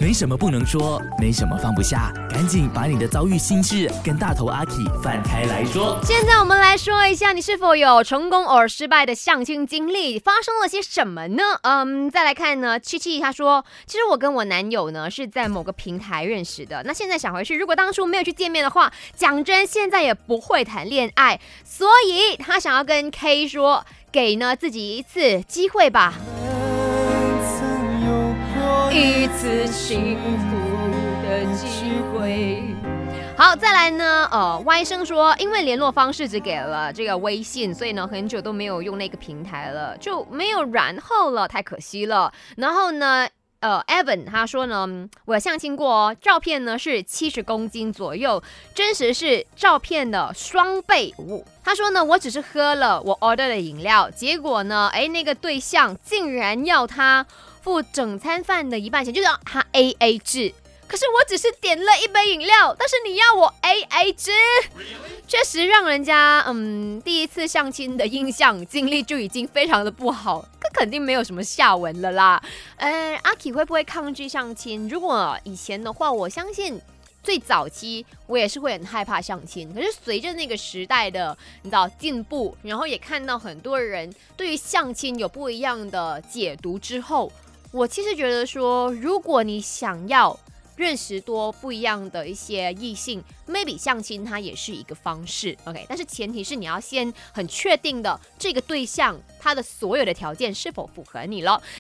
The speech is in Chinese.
没什么不能说，没什么放不下，赶紧把你的遭遇心事跟大头阿 K 翻开来说。现在我们来说一下，你是否有成功或失败的相亲经历？发生了些什么呢？嗯，再来看呢，七七他说，其实我跟我男友呢是在某个平台认识的。那现在想回去，如果当初没有去见面的话，讲真，现在也不会谈恋爱。所以他想要跟 K 说，给呢自己一次机会吧。次幸福的机会。好，再来呢，呃，Y 生说，因为联络方式只给了这个微信，所以呢，很久都没有用那个平台了，就没有然后了，太可惜了。然后呢，呃，Evan 他说呢，我相亲过，照片呢是七十公斤左右，真实是照片的双倍。他说呢，我只是喝了我 order 的饮料，结果呢，哎，那个对象竟然要他。付整餐饭的一半钱，就是他 A A 制。可是我只是点了一杯饮料，但是你要我 A A 制，确实让人家嗯第一次相亲的印象经历就已经非常的不好，这肯定没有什么下文了啦。嗯，阿 K 会不会抗拒相亲？如果以前的话，我相信最早期我也是会很害怕相亲。可是随着那个时代的你知道进步，然后也看到很多人对于相亲有不一样的解读之后。我其实觉得说，如果你想要认识多不一样的一些异性，maybe 相亲它也是一个方式，OK。但是前提是你要先很确定的这个对象他的所有的条件是否符合你了。